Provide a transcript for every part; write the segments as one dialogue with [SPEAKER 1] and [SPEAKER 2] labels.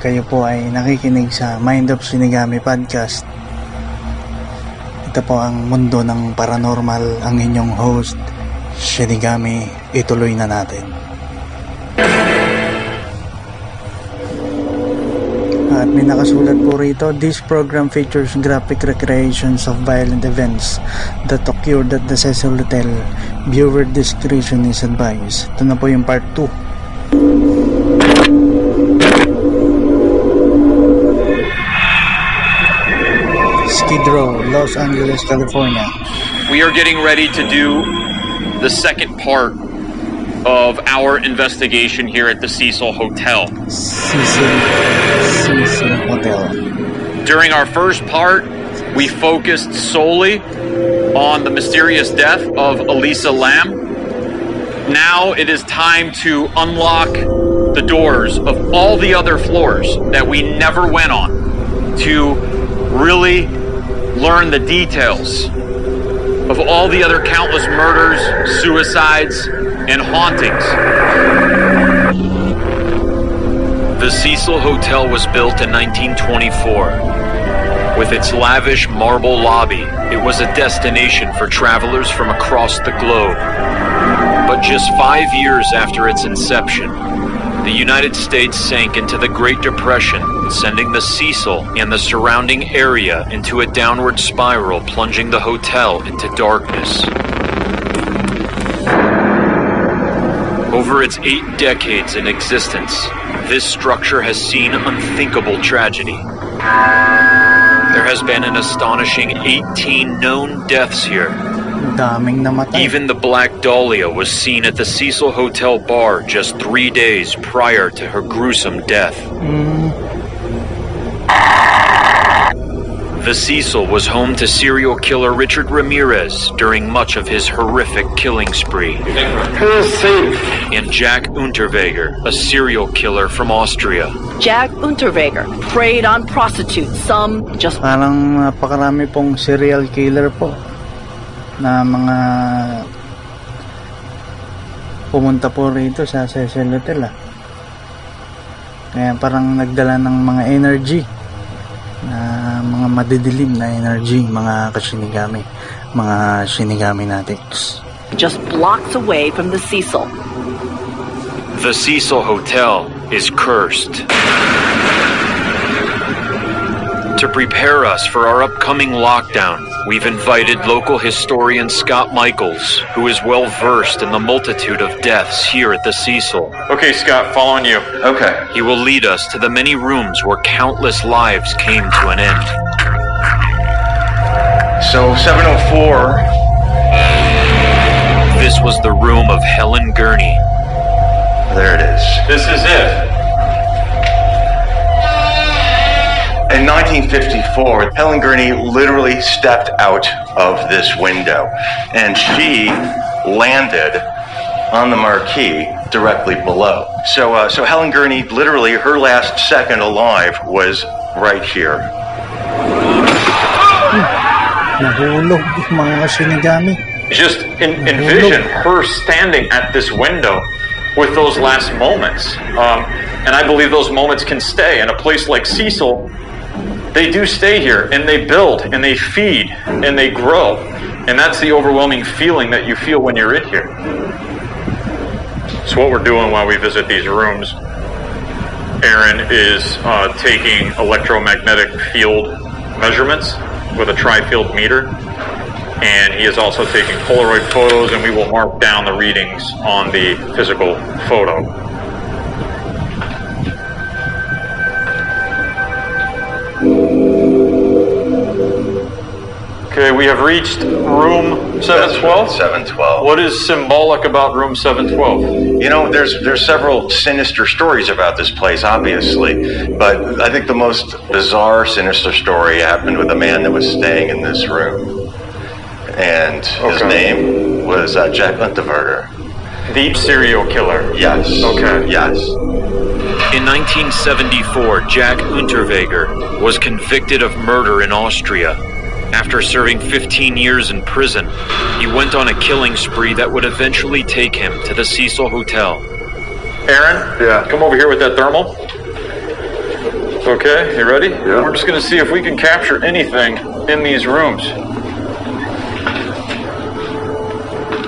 [SPEAKER 1] Kayo po ay nakikinig sa Mind of Shinigami Podcast. Ito po ang mundo ng paranormal, ang inyong host, Shinigami. Ituloy na natin. At may nakasulat po rito, this program features graphic recreations of violent events that occurred at the Cecil Hotel. Viewer discretion is advised. Ito na po yung part 2. Row, Los Angeles, California.
[SPEAKER 2] We are getting ready to do the second part of our investigation here at the Cecil Hotel.
[SPEAKER 1] Cecil, Cecil Hotel.
[SPEAKER 2] During our first part, we focused solely on the mysterious death of Elisa Lam. Now it is time to unlock the doors of all the other floors that we never went on to really learn the details of all the other countless murders, suicides, and hauntings. The Cecil Hotel was built in 1924. With its lavish marble lobby, it was a destination for travelers from across the globe. But just five years after its inception, the United States sank into the Great Depression, sending the Cecil and the surrounding area into a downward spiral, plunging the hotel into darkness. Over its eight decades in existence, this structure has seen unthinkable tragedy. There has been an astonishing 18 known deaths here.
[SPEAKER 1] Daming namatay.
[SPEAKER 2] Even the Black Dahlia was seen at the Cecil Hotel bar just three days prior to her gruesome death. The Cecil was home to serial killer Richard Ramirez during much of his horrific killing spree. And Jack Unterweger, a serial killer from Austria.
[SPEAKER 3] Jack Unterweger preyed on prostitutes, some just
[SPEAKER 1] Parang napakarami pong serial killer po na mga pumunta po rito sa Cecil Hotel ah. Kaya parang nagdala ng mga energy na mga madidilim na energy mga kasinigami mga shinigami natics
[SPEAKER 3] just blocks away from the Cecil.
[SPEAKER 2] The Cecil Hotel is cursed. To prepare us for our upcoming lockdown, we've invited local historian Scott Michaels, who is well versed in the multitude of deaths here at the Cecil. Okay, Scott, following you.
[SPEAKER 4] Okay.
[SPEAKER 2] He will lead us to the many rooms where countless lives came to an end.
[SPEAKER 4] So 704.
[SPEAKER 2] This was the room of Helen Gurnee.
[SPEAKER 4] There it is.
[SPEAKER 2] This is it.
[SPEAKER 4] In 1954, Helen Gurnee literally stepped out of this window, and she landed on the marquee directly below. So, uh, so Helen Gurnee, literally, her last second alive was right here.
[SPEAKER 1] nahulog mga shinigami
[SPEAKER 2] just en- envision her standing at this window with those last moments. Um, and I believe those moments can stay. In a place like Cecil, they do stay here and they build and they feed and they grow. And that's the overwhelming feeling that you feel when you're in here. So, what we're doing while we visit these rooms, Aaron is uh, taking electromagnetic field measurements with a tri field meter and he is also taking Polaroid photos, and we will mark down the readings on the physical photo. Okay, we have reached room 712.
[SPEAKER 4] 712.
[SPEAKER 2] What is symbolic about room 712?
[SPEAKER 4] You know, there's there's several sinister stories about this place, obviously, but I think the most bizarre, sinister story happened with a man that was staying in this room, and his
[SPEAKER 2] Okay.
[SPEAKER 4] name was uh, Jack Unterweger.
[SPEAKER 2] The serial killer.
[SPEAKER 4] Yes.
[SPEAKER 2] Okay.
[SPEAKER 4] Yes.
[SPEAKER 2] In 1974, Jack Unterweger was convicted of murder in Austria. After serving 15 years in prison, he went on a killing spree that would eventually take him to the Cecil Hotel. Aaron?
[SPEAKER 5] Yeah.
[SPEAKER 2] Come over here with that thermal.
[SPEAKER 5] Okay, you ready? Yeah. We're just gonna see if we can capture anything in these rooms.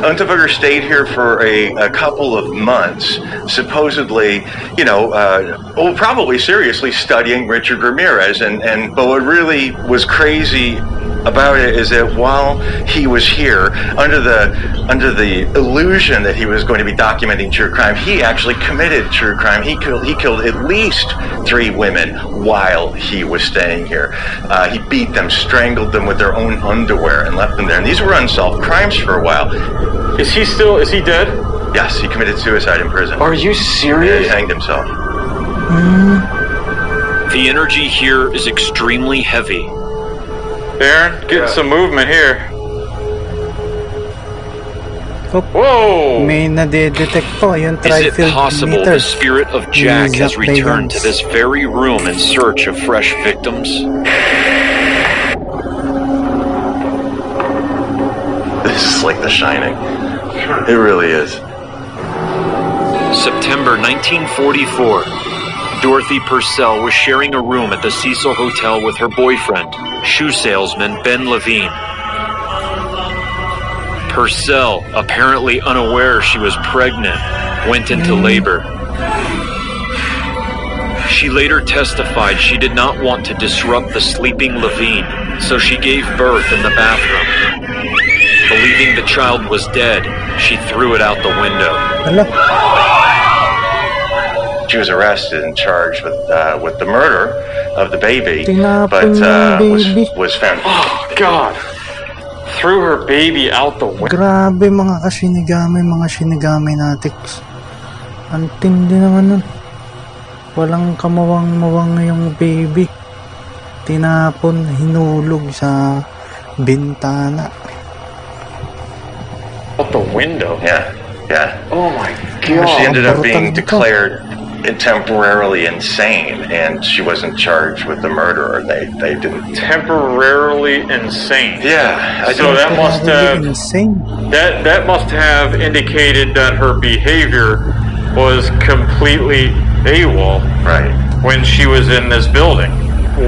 [SPEAKER 4] Unterweger stayed here for a, a couple of months, supposedly, you know, uh, well, probably seriously studying Richard Ramirez. And, and but what really was crazy about it is that while he was here, under the under the illusion that he was going to be documenting true crime, he actually committed true crime. He killed he killed at least three women while he was staying here. Uh, he beat them, strangled them with their own underwear, and left them there. And these were unsolved crimes for a while.
[SPEAKER 5] Is he still? Is he dead?
[SPEAKER 4] Yes, he committed suicide in prison.
[SPEAKER 5] Are you
[SPEAKER 4] Yeah, he hanged himself. Hmm.
[SPEAKER 2] The energy here is extremely heavy.
[SPEAKER 5] Aaron, getting some movement here.
[SPEAKER 1] Oop.
[SPEAKER 5] Whoa!
[SPEAKER 1] May nade-detect po yung
[SPEAKER 2] Is it
[SPEAKER 1] tri-field
[SPEAKER 2] possible the spirit of Jack
[SPEAKER 1] Ni
[SPEAKER 2] has returned to this very room in search of fresh victims?
[SPEAKER 4] The Shining. It really is.
[SPEAKER 2] September 1944. Dorothy Purcell was sharing a room at the Cecil Hotel with her boyfriend, shoe salesman Ben Levine. Purcell, apparently unaware she was pregnant, went into mm. labor. She later testified she did not want to disrupt the sleeping Levine, so she gave birth in the bathroom. Believing the child was dead, she threw it out the window.
[SPEAKER 1] Hala,
[SPEAKER 4] She was arrested and charged with uh, with the murder of the baby, but uh, was was found.
[SPEAKER 5] Oh God! Threw her baby out the window.
[SPEAKER 1] grabe mga kasinigami, mga sinigami natics. Ang tindi naman nun. Walang kamawang-mawang yung baby. Tinapon, hinulog sa bintana.
[SPEAKER 5] Out the window.
[SPEAKER 4] Yeah, yeah.
[SPEAKER 5] Oh my god.
[SPEAKER 4] She ended up being declared temporarily insane, and she wasn't charged with the murder. They they didn't.
[SPEAKER 5] Temporarily insane.
[SPEAKER 4] Yeah, I
[SPEAKER 5] So that must have
[SPEAKER 1] Insane.
[SPEAKER 5] that that must have indicated that her behavior was completely AWOL
[SPEAKER 4] Right.
[SPEAKER 5] when she was in this building.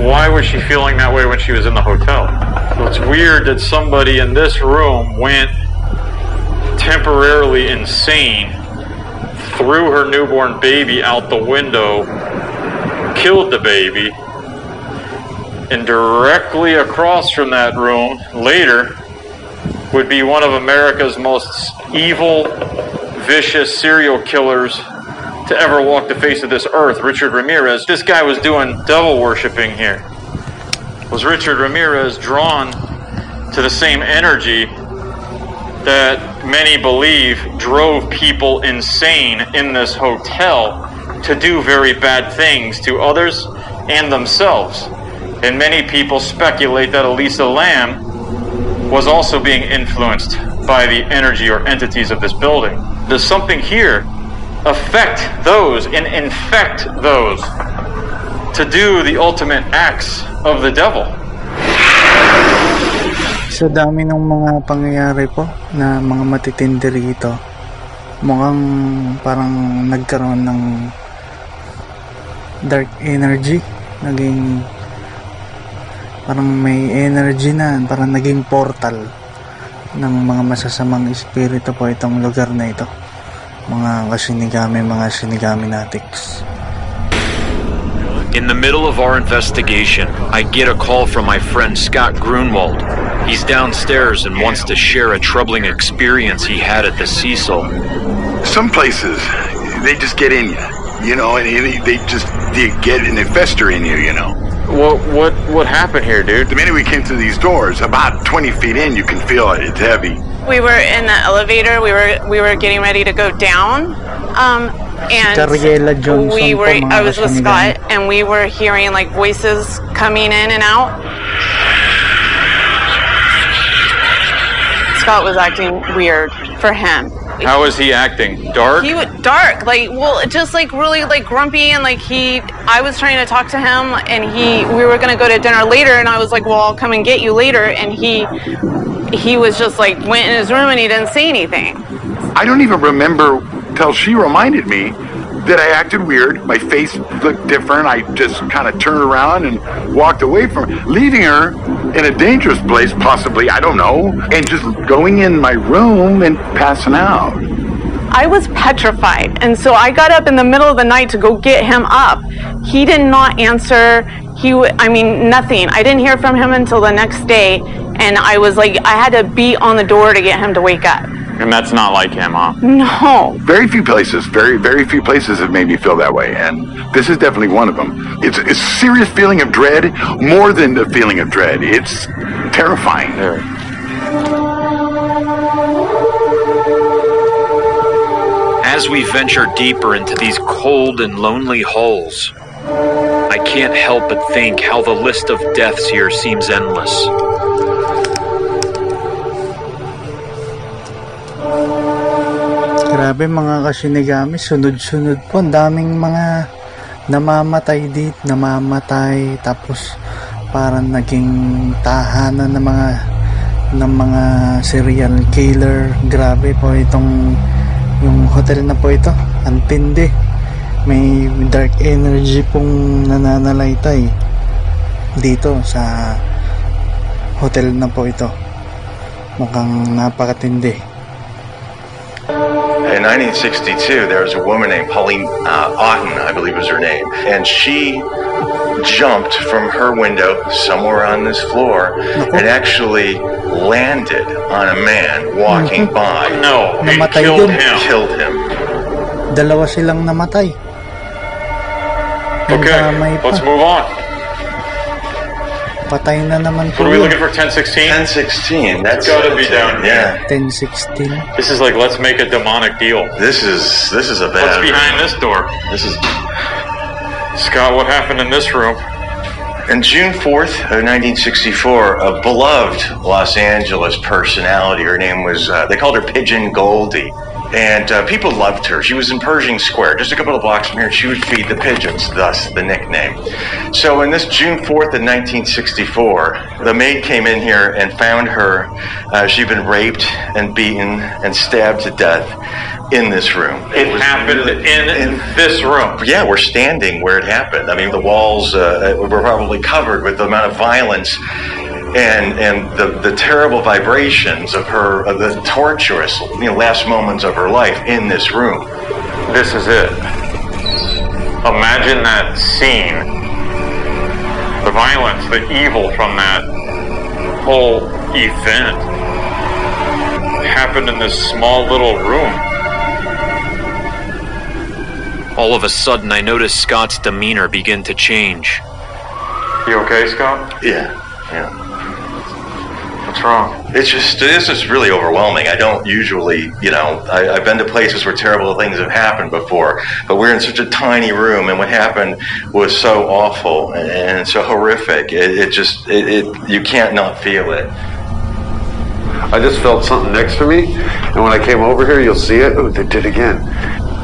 [SPEAKER 5] Why was she feeling that way when she was in the hotel? So it's weird that somebody in this room went temporarily insane, threw her newborn baby out the window, killed the baby, and directly across from that room later would be one of America's most evil, vicious serial killers to ever walk the face of this earth, Richard Ramirez. This guy was doing devil worshiping here. Was Richard Ramirez drawn to the same energy that many believe drove people insane in this hotel to do very bad things to others and themselves? And many people speculate that Elisa Lam was also being influenced by the energy or entities of this building. Does something here affect those and infect those to do the ultimate acts of the devil?
[SPEAKER 1] Sa dami ng mga pangyayari po na mga matitindi rito, mukhang parang nagkaroon ng dark energy. Naging parang may energy na, parang naging portal ng mga masasamang espiritu po itong lugar na ito. Mga kasinigami, mga sinigami natics.
[SPEAKER 2] In the middle of our investigation, I get a call from my friend Scott Grunwald. He's downstairs and wants to share a troubling experience he had at the Cecil.
[SPEAKER 6] some places they just get in you, you know, and they, they just they get and they fester in you, you know.
[SPEAKER 5] What what what happened here, dude?
[SPEAKER 6] The minute we came through these doors, about 20 feet in, you can feel it. It's heavy.
[SPEAKER 7] We were in the elevator. We were we were getting ready to go down, um, and we were. I was with. Scott, and we were hearing like voices coming in and out. Scott was acting weird for him.
[SPEAKER 5] How was he acting? Dark?
[SPEAKER 7] He was dark, like well, just like really like grumpy and like he. I was trying to talk to him, and he. We were gonna go to dinner later, and I was like, well, I'll come and get you later, and he. He was just like went in his room and he didn't say anything.
[SPEAKER 6] I don't even remember till she reminded me that I acted weird. My face looked different. I just kind of turned around and walked away from her, leaving her in a dangerous place, possibly, I don't know, and just going in my room and passing out.
[SPEAKER 7] I was petrified. And so I got up in the middle of the night to go get him up. He did not answer. He, w- I mean, nothing. I didn't hear from him until the next day. And I was like, I had to beat on the door to get him to wake up.
[SPEAKER 5] And that's not like him, huh?
[SPEAKER 7] No.
[SPEAKER 6] Very few places, very, very few places have made me feel that way, and this is definitely one of them. It's a serious feeling of dread, more than the feeling of dread. It's terrifying.
[SPEAKER 2] As we venture deeper into these cold and lonely holes, I can't help but think how the list of deaths here seems endless.
[SPEAKER 1] Grabe mga kasinigami, sunod-sunod po. Ang daming mga namamatay dito, namamatay. Tapos parang naging tahanan ng mga ng mga serial killer. Grabe po itong yung hotel na po ito. Ang tindi. May dark energy pong nananalaytay dito sa hotel na po ito. Mukhang napakatindi.
[SPEAKER 4] In 1962, there was a woman named Pauline uh, Otton, I believe was her name, and she jumped from her window somewhere on this floor and actually landed on a man walking by.
[SPEAKER 5] No, and
[SPEAKER 1] Namatay
[SPEAKER 5] killed
[SPEAKER 1] din.
[SPEAKER 5] him.
[SPEAKER 4] Killed him.
[SPEAKER 1] Dalawa silang namatay. Ang
[SPEAKER 5] Okay,
[SPEAKER 1] damay pa.
[SPEAKER 5] let's move on.
[SPEAKER 1] Patay na naman po
[SPEAKER 5] What are we looking for? 1016?
[SPEAKER 4] 1016. That's
[SPEAKER 5] gotta be down
[SPEAKER 4] Yeah.
[SPEAKER 1] 1016.
[SPEAKER 5] This is like let's make a demonic deal.
[SPEAKER 4] This is this is a bad.
[SPEAKER 5] What's
[SPEAKER 4] bad.
[SPEAKER 5] behind this door?
[SPEAKER 4] This is
[SPEAKER 5] Scott, what happened in this room?
[SPEAKER 4] On June 4th of 1964, a beloved Los Angeles personality, her name was, uh, they called her Pigeon Goldie. And uh, people loved her. She was in Pershing Square, just a couple of blocks from here. She would feed the pigeons, thus the nickname. So, in this June 4th of 1964, the maid came in here and found her. Uh, she'd been raped and beaten and stabbed to death in this room.
[SPEAKER 5] It
[SPEAKER 4] was
[SPEAKER 5] happened
[SPEAKER 4] really-
[SPEAKER 5] in this room.
[SPEAKER 4] yeah, we're standing where it happened. I mean, the walls uh, were probably covered with the amount of violence and and the, the terrible vibrations of her, of the torturous, you know, last moments of her life in this room.
[SPEAKER 5] This is it. Imagine that scene. The violence, the evil from that whole event happened in this small little room.
[SPEAKER 2] All of a sudden, I noticed Scott's demeanor begin to change.
[SPEAKER 5] You okay, Scott?
[SPEAKER 4] Yeah, yeah.
[SPEAKER 5] What's wrong?
[SPEAKER 4] It's just this is really overwhelming. I don't usually, you know, I, I've been to places where terrible things have happened before, but we're in such a tiny room, and what happened was so awful and, and so horrific. It, it just, it, it, you can't not feel it.
[SPEAKER 8] I just felt something next to me, and when I came over here, you'll see it. Oh, they did again.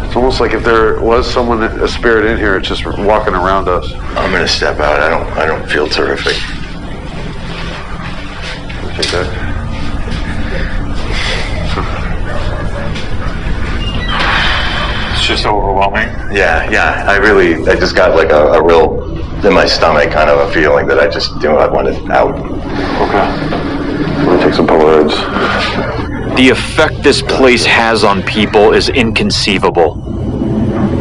[SPEAKER 8] It's almost like if there was someone, a spirit in here, it's just walking around us.
[SPEAKER 4] I'm gonna step out. I don't, I don't feel terrific.
[SPEAKER 8] Take that.
[SPEAKER 5] It's just overwhelming.
[SPEAKER 4] Yeah, yeah. I really, I just got like a, a real in my stomach kind of a feeling that I just, you know, I wanted out.
[SPEAKER 8] Okay. I'm gonna take some Polaroids.
[SPEAKER 2] The effect this place has on people is inconceivable.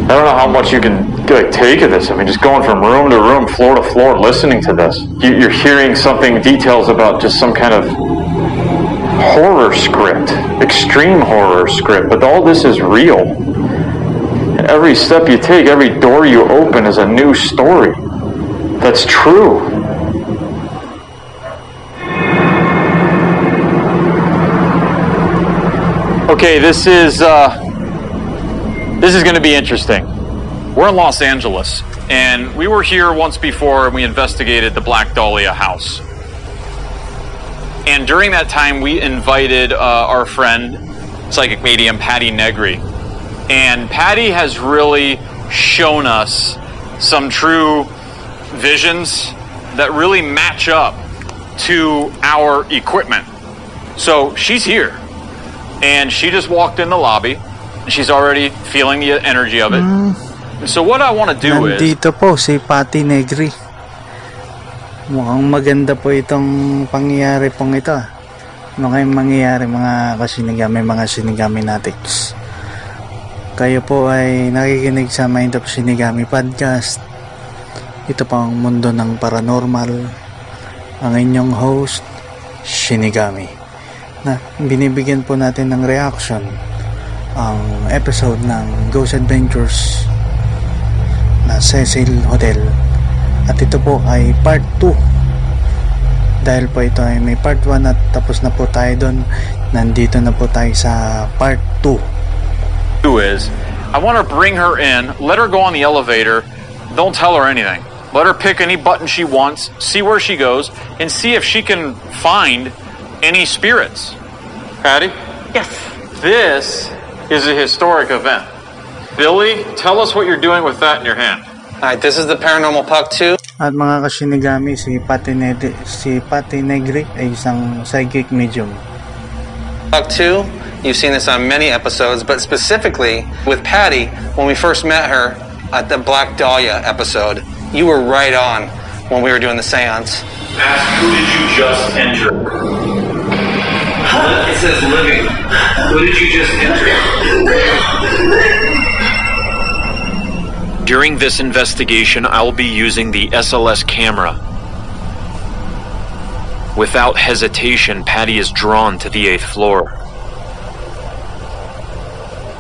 [SPEAKER 5] I don't know how much you can like, take of this. I mean, just going from room to room, floor to floor, listening to this. You, you're hearing something, details about just some kind of horror script, extreme horror script, but all this is real. And every step you take, every door you open is a new story. That's true. Okay, this is uh, this is going to be interesting. We're in Los Angeles, and we were here once before and we investigated the Black Dahlia house. And during that time, we invited uh, our friend, psychic medium Patti Negri. And Patty has really shown us some true visions that really match up to our equipment. So she's here, and she just walked in the lobby. She's already feeling the energy of it. So what I want to do is
[SPEAKER 1] Nandito po si Pati Negri. Mukhang maganda po itong pangyayari pong ito. ah. Ano kayong mangyayari mga kasinigami, mga sinigami natics? Kayo po ay nakikinig sa Mind of Sinigami Podcast. Ito po ang mundo ng paranormal. Ang inyong host, Shinigami. Na binibigyan po natin ng reaction ang episode ng Ghost Adventures na Cecil Hotel. At ito po ay part 2. Dahil po ito ay may part 1 at tapos na po tayo doon. Nandito na po tayo sa part 2.
[SPEAKER 5] do is I want to bring her in, let her go on the elevator, don't tell her anything. Let her pick any button she wants, see where she goes, and see if she can find any spirits. Patty,
[SPEAKER 7] Yes.
[SPEAKER 5] this is a historic event. Billy, tell us what you're doing with that in your hand.
[SPEAKER 9] Alright, this is the Paranormal Puck 2.
[SPEAKER 1] At mga kasinigami, si Pati, Ned- si Patti Negri ay isang psychic medium.
[SPEAKER 9] Puck 2, you've seen this on many episodes, but specifically with Patty, when we first met her at the Black Dahlia episode, you were right on when we were doing the seance.
[SPEAKER 2] Ask who did you just enter?
[SPEAKER 9] It says living. Who did you just enter?
[SPEAKER 2] During this investigation, I'll be using the SLS camera. Without hesitation, Patty is drawn to the eighth floor.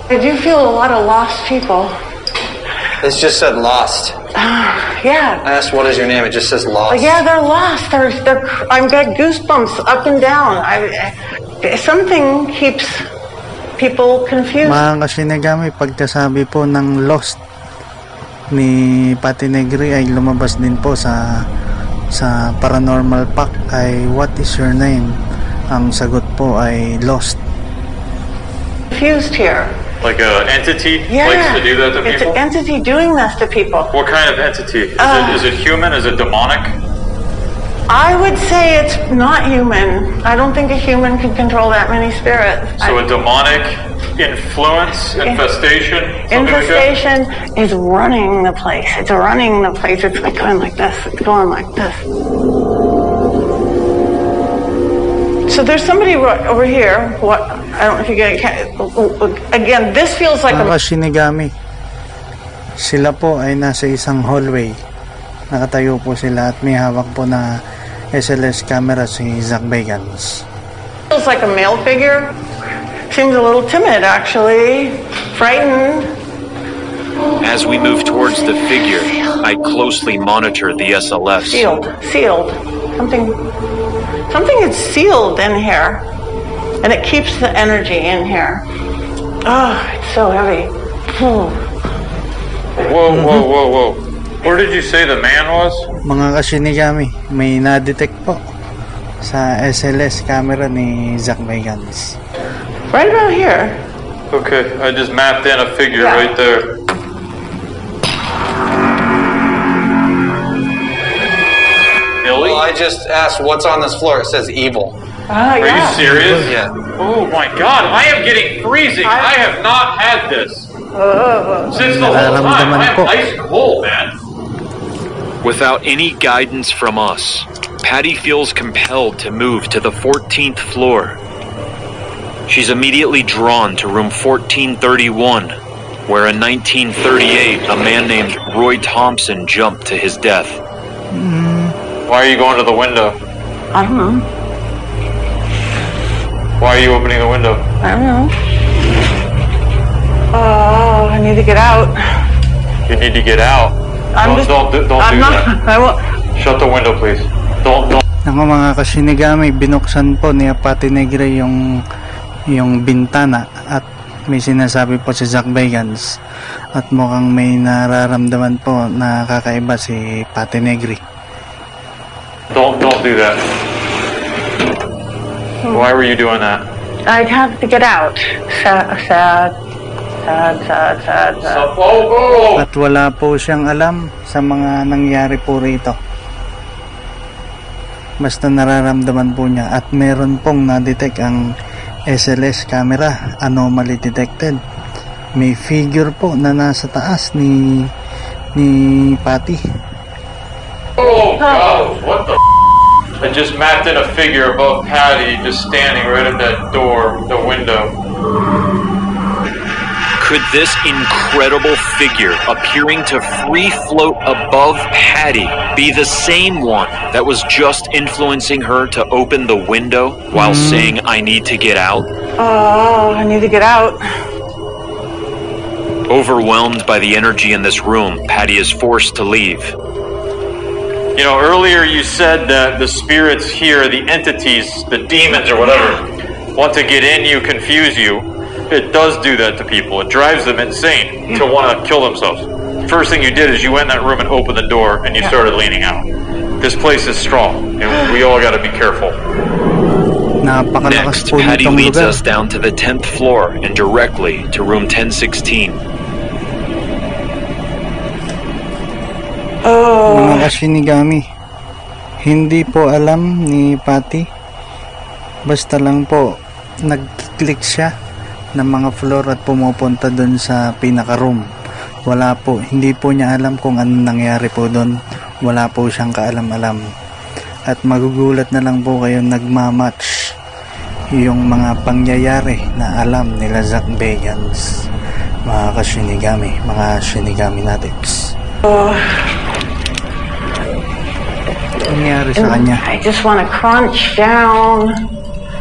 [SPEAKER 10] I do feel a lot of lost people.
[SPEAKER 9] It's just said lost.
[SPEAKER 10] Yeah.
[SPEAKER 9] I asked, what is your name? It just says lost.
[SPEAKER 10] Yeah, they're lost. They're, they're, I've got goosebumps up and down. I, I- something keeps people confused.
[SPEAKER 1] Mga kasinigami, pagkasabi po ng Lost ni Pati Negri ay lumabas din po sa sa Paranormal Pack ay What is your name? Ang sagot po ay Lost.
[SPEAKER 10] confused here.
[SPEAKER 5] Like a entity
[SPEAKER 10] Yeah.
[SPEAKER 5] likes to do that to
[SPEAKER 10] it's
[SPEAKER 5] people?
[SPEAKER 10] It's an entity doing this to people.
[SPEAKER 5] What kind of entity? Is,
[SPEAKER 10] Uh,
[SPEAKER 5] it, is it human? Is it demonic?
[SPEAKER 10] I would say it's not human. I don't think a human can control that many spirits.
[SPEAKER 5] So
[SPEAKER 10] I-
[SPEAKER 5] a demonic influence, infestation, something like
[SPEAKER 10] infestation is running the place. It's running the place. It's like going like this. It's going like this. So there's somebody right over here. What? I don't know if you get. Again, this feels like
[SPEAKER 1] Mga
[SPEAKER 10] a.
[SPEAKER 1] kasinigami, sila po ay nasa isang hallway. Nakatayo po sila at may hawak po na SLS camera si Zak Bagans.
[SPEAKER 10] Feels like a male figure. Seems a little timid, actually. Frightened.
[SPEAKER 2] As we move towards the figure, I closely monitor the SLS.
[SPEAKER 10] Sealed. Sealed. Something. Something is sealed in here, and it keeps the energy in here. Oh, it's so heavy.
[SPEAKER 5] Whoa, whoa, mm-hmm. whoa, whoa. Where did you say the man was?
[SPEAKER 1] Mga kasinigami, may na-detect po sa SLS camera ni Zak Bagans.
[SPEAKER 10] Right about here.
[SPEAKER 5] Okay, I just mapped in a figure
[SPEAKER 10] Yeah.
[SPEAKER 5] right there.
[SPEAKER 9] I just asked, what's on this floor? It says evil.
[SPEAKER 10] Ah,
[SPEAKER 5] Are you serious?
[SPEAKER 9] Yeah.
[SPEAKER 5] Oh my god, I am getting freezing. I have not had this. Since the whole time, I am ice cold, man.
[SPEAKER 2] Without any guidance from us, Patty feels compelled to move to the 14th floor. She's immediately drawn to room 1431, where in 1938 a man named Roy Thompson jumped to his death.
[SPEAKER 5] Why are you going to the window?
[SPEAKER 10] I don't know.
[SPEAKER 5] Why are you opening the window?
[SPEAKER 10] I don't know. Oh, I need to get out.
[SPEAKER 5] You need to get out.
[SPEAKER 10] I'm
[SPEAKER 5] don't,
[SPEAKER 10] just.
[SPEAKER 5] don't, do, don't
[SPEAKER 10] I'm
[SPEAKER 5] do
[SPEAKER 10] not.
[SPEAKER 5] that.
[SPEAKER 10] I won't.
[SPEAKER 5] Shut the window, please. Don't, don't.
[SPEAKER 1] Ako mga kasinigami, binuksan po ni Pati Negre yung yung bintana at may sinasabi po si Zach Bagans at mukhang may nararamdaman po na kakaiba si Pati Negri.
[SPEAKER 5] Don't don't do that. Why were you doing that?
[SPEAKER 10] I have to get out. Sad, sad, sad, sad, sad, sad.
[SPEAKER 1] At wala po siyang alam sa mga nangyari po rito. Basta nararamdaman po niya at meron pong na-detect ang SLS camera, anomaly detected. May figure po na nasa taas ni ni Patty.
[SPEAKER 5] Oh God! What the? I just mapped in a figure above Patty, just standing right at that door, the window.
[SPEAKER 2] Could this incredible figure appearing to free float above Patty be the same one that was just influencing her to open the window while mm-hmm. saying, I need to get out?
[SPEAKER 10] Oh, I need to get out.
[SPEAKER 2] Overwhelmed by the energy in this room, Patty is forced to leave.
[SPEAKER 5] You know, earlier you said that the spirits here, the entities, the demons or whatever, want to get in you, confuse you. It does do that to people. It drives them insane to hmm. want to kill themselves. First thing you did is you went in that room and opened the door and you started leaning out. This place is strong, and we all got to be careful.
[SPEAKER 1] Napakalakas
[SPEAKER 2] Next,
[SPEAKER 1] po
[SPEAKER 2] Patty leads us down to the 10th floor and directly to room 1016.
[SPEAKER 1] Mga kashinigami, hindi po alam ni Patty. Basta lang po, nag-click siya ng mga floor at pumupunta doon sa pinaka-room. Wala po, hindi po niya alam kung ano nangyari po doon. Wala po siyang kaalam-alam. At magugulat na lang po kayo nagmamatch yung mga pangyayari na alam nila Zack Bagans. Mga kashinigami, mga shinigami natics. Nangyari sa kanya?
[SPEAKER 10] I just want to crunch down,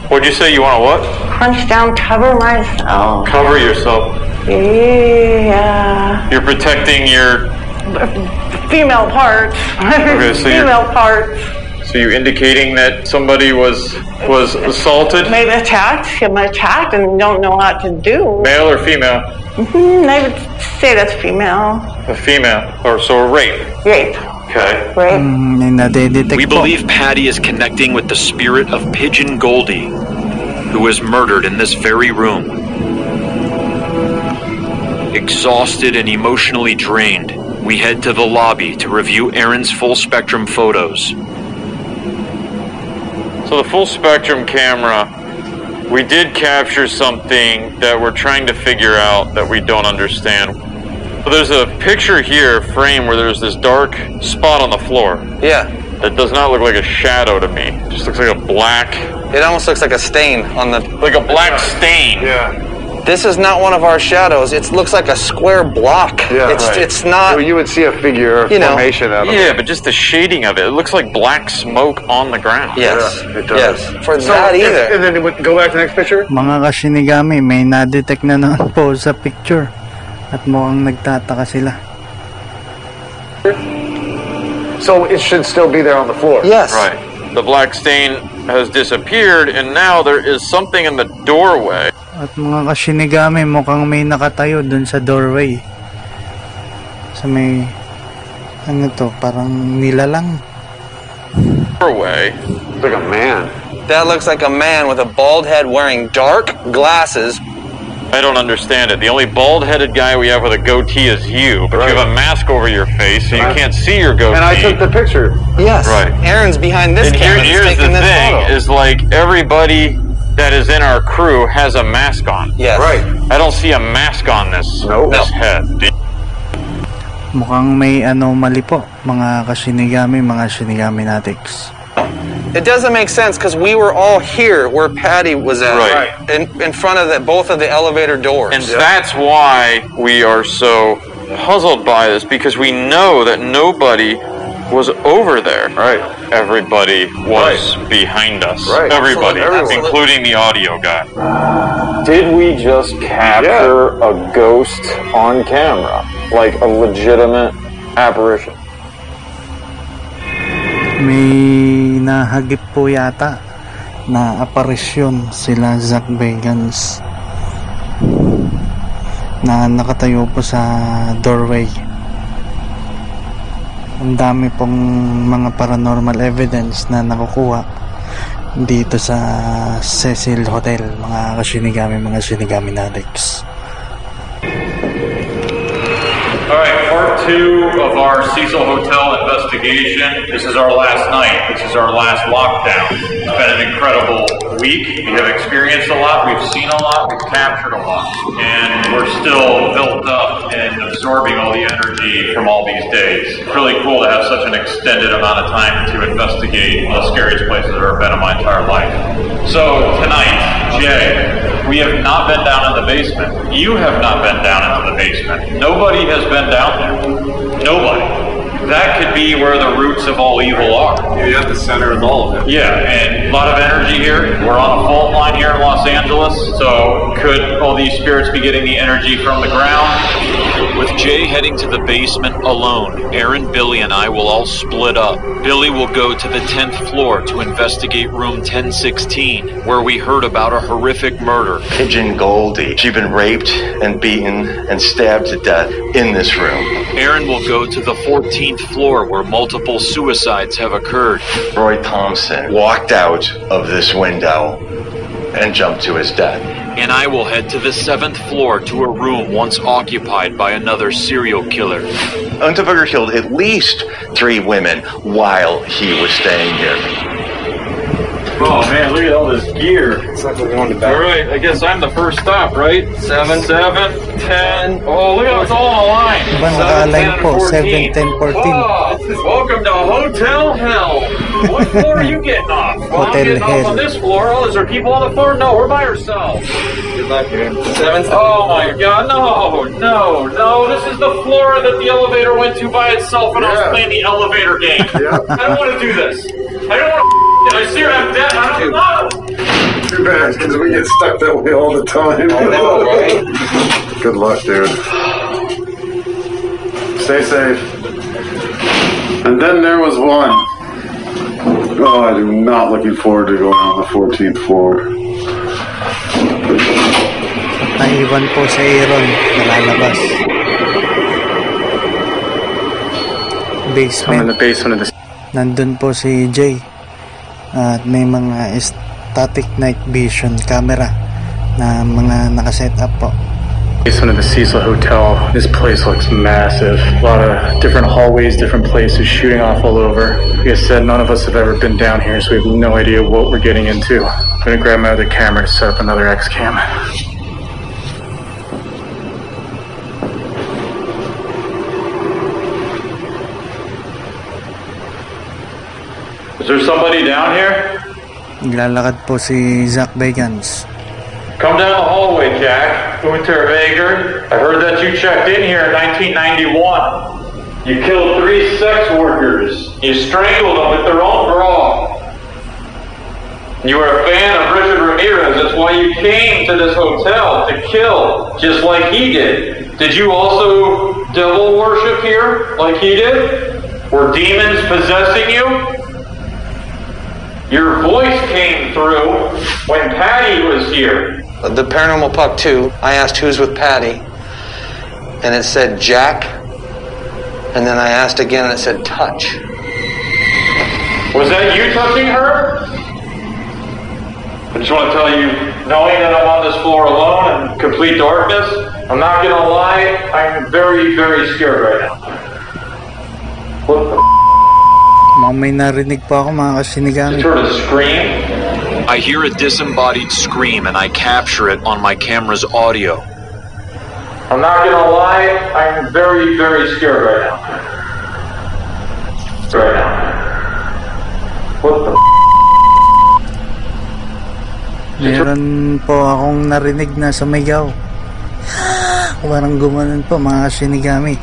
[SPEAKER 5] What'd you say? You want to what?
[SPEAKER 10] crunch down, cover myself.
[SPEAKER 5] Cover yourself.
[SPEAKER 10] Yeah.
[SPEAKER 5] You're protecting your.
[SPEAKER 10] Female parts.
[SPEAKER 5] Okay, so you're-
[SPEAKER 10] Female parts.
[SPEAKER 5] So you're indicating that somebody was was assaulted,
[SPEAKER 10] Maybe attacked. I'm attacked and don't know what to do.
[SPEAKER 5] male or female?
[SPEAKER 10] Hmm, I would say that's female.
[SPEAKER 5] A female, or so a rape.
[SPEAKER 10] Rape.
[SPEAKER 5] Okay.
[SPEAKER 10] Rape.
[SPEAKER 1] Mm, may nadedetect
[SPEAKER 2] We
[SPEAKER 1] po.
[SPEAKER 2] believe Patty is connecting with the spirit of Pigeon Goldie, who was murdered in this very room. Exhausted and emotionally drained, we head to the lobby to review Aaron's full spectrum photos.
[SPEAKER 5] So the full spectrum camera, we did capture something that we're trying to figure out that we don't understand. So there's a picture here, frame, where there's this dark spot on the floor.
[SPEAKER 9] Yeah.
[SPEAKER 5] That does not look like a shadow to me. It just looks like a black,
[SPEAKER 9] It almost looks like a stain on the.
[SPEAKER 5] like a black stain.
[SPEAKER 8] Yeah.
[SPEAKER 9] This is not one of our shadows. It looks like a square block.
[SPEAKER 8] Yeah,
[SPEAKER 9] it's
[SPEAKER 8] right.
[SPEAKER 9] it's not.
[SPEAKER 8] So you would see a figure
[SPEAKER 9] You know.
[SPEAKER 8] formation out of it.
[SPEAKER 5] Yeah, but just the shading of it. It looks like black smoke on the ground.
[SPEAKER 9] yes.
[SPEAKER 8] Yeah, it does.
[SPEAKER 9] Yes. For
[SPEAKER 8] So,
[SPEAKER 9] that either.
[SPEAKER 8] And then it would go back to the next picture.
[SPEAKER 1] Mga kashinigami, may nadetect na naman po sa picture. At mukhang nagtataka sila.
[SPEAKER 8] So it should still be there on the floor.
[SPEAKER 9] yes.
[SPEAKER 5] Right. The black stain has disappeared, and now there is something in the doorway.
[SPEAKER 1] At mga kashinigami, mukhang may nakatayo dun sa doorway. Sa may, ano to, parang nilalang.
[SPEAKER 5] Doorway.
[SPEAKER 8] It's like a man.
[SPEAKER 9] That looks like a man with a bald head wearing dark glasses.
[SPEAKER 5] I don't understand it. The only bald-headed guy we have with a goatee is you, but you have a mask over your face, so you
[SPEAKER 8] Right.
[SPEAKER 5] can't see your goatee.
[SPEAKER 8] And I took the picture.
[SPEAKER 9] Yes.
[SPEAKER 5] Right.
[SPEAKER 9] Aaron's behind this
[SPEAKER 5] And here,
[SPEAKER 9] camera.
[SPEAKER 5] here's
[SPEAKER 9] He's
[SPEAKER 5] the
[SPEAKER 9] taking this
[SPEAKER 5] thing:
[SPEAKER 9] photo.
[SPEAKER 5] is like everybody that is in our crew has a mask on.
[SPEAKER 9] yes.
[SPEAKER 8] Right.
[SPEAKER 5] I don't see a mask on this
[SPEAKER 8] No.
[SPEAKER 5] this head.
[SPEAKER 1] Mukhang may anomaly po, mga kashinigami, mga shinigami natics.
[SPEAKER 9] It doesn't make sense because we were all here where Patty was at,
[SPEAKER 5] Right.
[SPEAKER 9] in in front of the, both of the elevator doors.
[SPEAKER 5] And that's why we are so puzzled by this because we know that nobody was over there.
[SPEAKER 8] Right.
[SPEAKER 5] Everybody was behind us.
[SPEAKER 8] Right.
[SPEAKER 5] Everybody,
[SPEAKER 9] Absolutely. Absolutely.
[SPEAKER 5] including the audio guy. Did we just capture a ghost on camera? Like a legitimate apparition?
[SPEAKER 1] May nahagip po yata na aparisyon sila Zack Bagans na nakatayo po sa doorway. Ang dami pong mga paranormal evidence na nakukuha dito sa Cecil Hotel, mga kasinigami, mga sinigami natics.
[SPEAKER 5] All right, part two of our Cecil Hotel investigation. This is our last night. This is our last lockdown. It's been an incredible week. We have experienced a lot. We've seen a lot. We've captured a lot. And we're still absorbing all the energy from all these days. It's really cool to have such an extended amount of time to investigate one of the scariest places I've ever been in my entire life. So tonight, Jay, we have not been down in the basement. You have not been down into the basement. Nobody has been down there. Nobody. That could be where the roots of all evil are.
[SPEAKER 8] Maybe at the center of all of it.
[SPEAKER 5] Yeah, and a lot of energy here. We're on a fault line here in Los Angeles, so could all these spirits be getting the energy from the ground?
[SPEAKER 2] With Jay heading to the basement alone, Aaron, Billy, and I will all split up. Billy will go to the 10th floor to investigate room 1016, where we heard about a horrific murder.
[SPEAKER 4] Pigeon Goldie. She'd been raped and beaten and stabbed to death in this room.
[SPEAKER 2] Aaron will go to the 14th floor, where multiple suicides have occurred.
[SPEAKER 4] Roy Thompson walked out of this window and jumped to his death.
[SPEAKER 2] And I will head to the 7th floor to a room once occupied by another serial killer.
[SPEAKER 4] Unterweger killed at least three women while he was staying here.
[SPEAKER 5] Oh man, look at all this gear. It's like we're going to bed. All right, I guess I'm the first stop, right? Seven, seven, ten. Oh, look how it's all on the line.
[SPEAKER 1] Diba naka-align po, 7, 10, 14.
[SPEAKER 5] Oh, welcome to Hotel Hell. What floor are you getting off? Well,
[SPEAKER 1] Hotel
[SPEAKER 5] I'm getting off
[SPEAKER 1] Hell.
[SPEAKER 5] on this floor. Oh, is there people on the floor? No, we're by ourselves. Good luck, dude. Seven. Oh my God, no, no, no. This is the floor that the elevator went to by itself when I was playing the elevator game. I don't want to do this. I don't want to. I see I'm dead. I don't know.
[SPEAKER 8] Too bad, because we get stuck that way all the time.
[SPEAKER 5] I know, right?
[SPEAKER 8] Good luck, dude. Stay safe. And then there was one. Oh, I'm not looking forward to going on the 14th floor.
[SPEAKER 1] Naiwan po sa Aaron na lalabas. Basement.
[SPEAKER 8] the basement of the
[SPEAKER 1] Nandun po si Jay. At may mga static night vision camera na mga nakaset up po.
[SPEAKER 11] the Cecil Hotel. This place looks massive. A lot of different hallways, different places, shooting off all over. Like I said, none of us have ever been down here, so we have no idea what we're getting into. I'm gonna grab my other camera to set up another X cam.
[SPEAKER 5] Is there somebody down here?
[SPEAKER 1] Naglalakad po si Zak Bagans.
[SPEAKER 5] Come down the hallway, Jack. Unterweger. I heard that you checked in here in 1991. You killed three sex workers. You strangled them with their own bra. You were a fan of Richard Ramirez. That's why you came to this hotel to kill, just like he did. Did you also devil worship here, like he did? Were demons possessing you? Your voice came through when Patty was here.
[SPEAKER 9] The Paranormal Puck 2, I asked who's with Patty, and it said Jack, and then I asked again and it said touch.
[SPEAKER 5] Was that you touching her? I just want to tell you, knowing that I'm on this floor alone in complete darkness, I'm not gonna lie, I'm very, very scared right now. What the
[SPEAKER 1] Mukhang may narinig po ako mga kasinigami.
[SPEAKER 5] sort of scream?
[SPEAKER 2] I hear a disembodied scream and I capture it on my camera's audio.
[SPEAKER 5] I'm not gonna lie, I'm very, very scared right now. Right now. What the
[SPEAKER 1] Meron po akong narinig na sumigaw. Parang gumanon po mga kasinigami.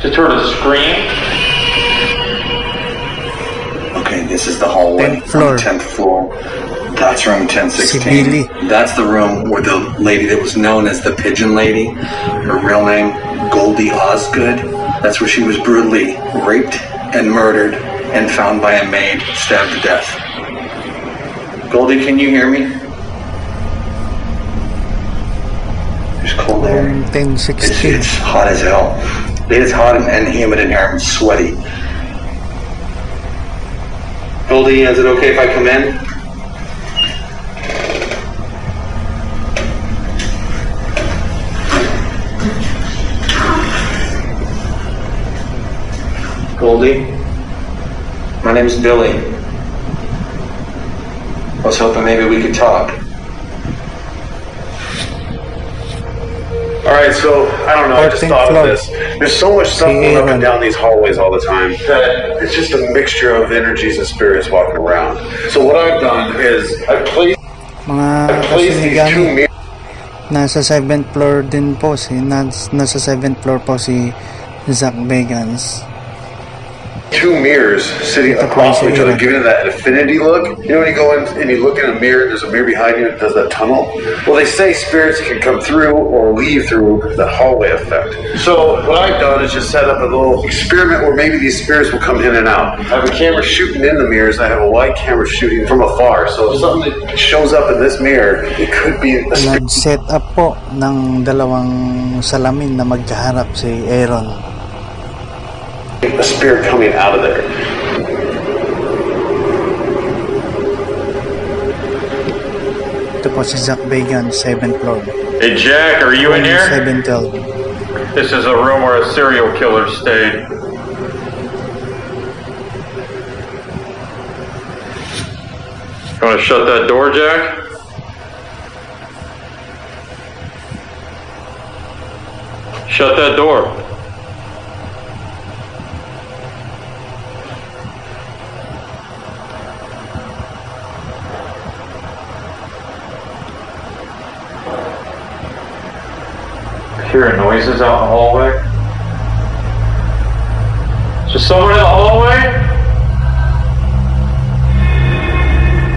[SPEAKER 5] Just heard a scream.
[SPEAKER 12] This is the hallway
[SPEAKER 1] 10th floor.
[SPEAKER 12] the 10th floor. That's room 1016.
[SPEAKER 1] Si Billy.
[SPEAKER 12] That's the room where the lady that was known as the Pigeon Lady, her real name, Goldie Osgood, that's where she was brutally raped and murdered and found by a maid, stabbed to death. Goldie, can you hear me? It's cold there.
[SPEAKER 1] Room
[SPEAKER 12] It's,
[SPEAKER 1] 1016.
[SPEAKER 12] it's hot as hell. It is hot and, and humid in here. I'm sweaty. Goldie, is it okay if I come in? Goldie, my name's Billy. I was hoping maybe we could talk.
[SPEAKER 8] All right, so I don't know. I just thought of this. There's so much stuff
[SPEAKER 1] Si
[SPEAKER 8] going up and down these hallways all the time that it's just a mixture of energies and spirits walking around. So what I've done is I placed
[SPEAKER 1] Mga
[SPEAKER 8] I placed these two
[SPEAKER 1] kasinigami.
[SPEAKER 8] mirrors.
[SPEAKER 1] Nasa 7th floor din po si nas, nasa 7th floor po si Zak Bagans.
[SPEAKER 8] Two mirrors sitting across
[SPEAKER 1] si
[SPEAKER 8] each other, giving it that infinity look. You know when you go in and you look in a mirror, there's a mirror behind you, and it does that tunnel. Well, they say spirits can come through or leave through the hallway effect. So what I've done is just set up a little experiment where maybe these spirits will come in and out. I have a camera shooting in the mirrors, I have a wide camera shooting from afar. So if something that shows up in this mirror, it could be a spirit.
[SPEAKER 1] Nag-set up po ng dalawang salamin na magkaharap si Aaron.
[SPEAKER 8] A spirit coming out of there.
[SPEAKER 1] Ito po si Zak Bagans, 7th floor.
[SPEAKER 5] Hey, Jack, are you in here?
[SPEAKER 1] 712.
[SPEAKER 5] This is a room where a serial killer stayed. You want to shut that door, Jack? Shut that door. Hearing noises out in the hallway. Is there someone in the hallway?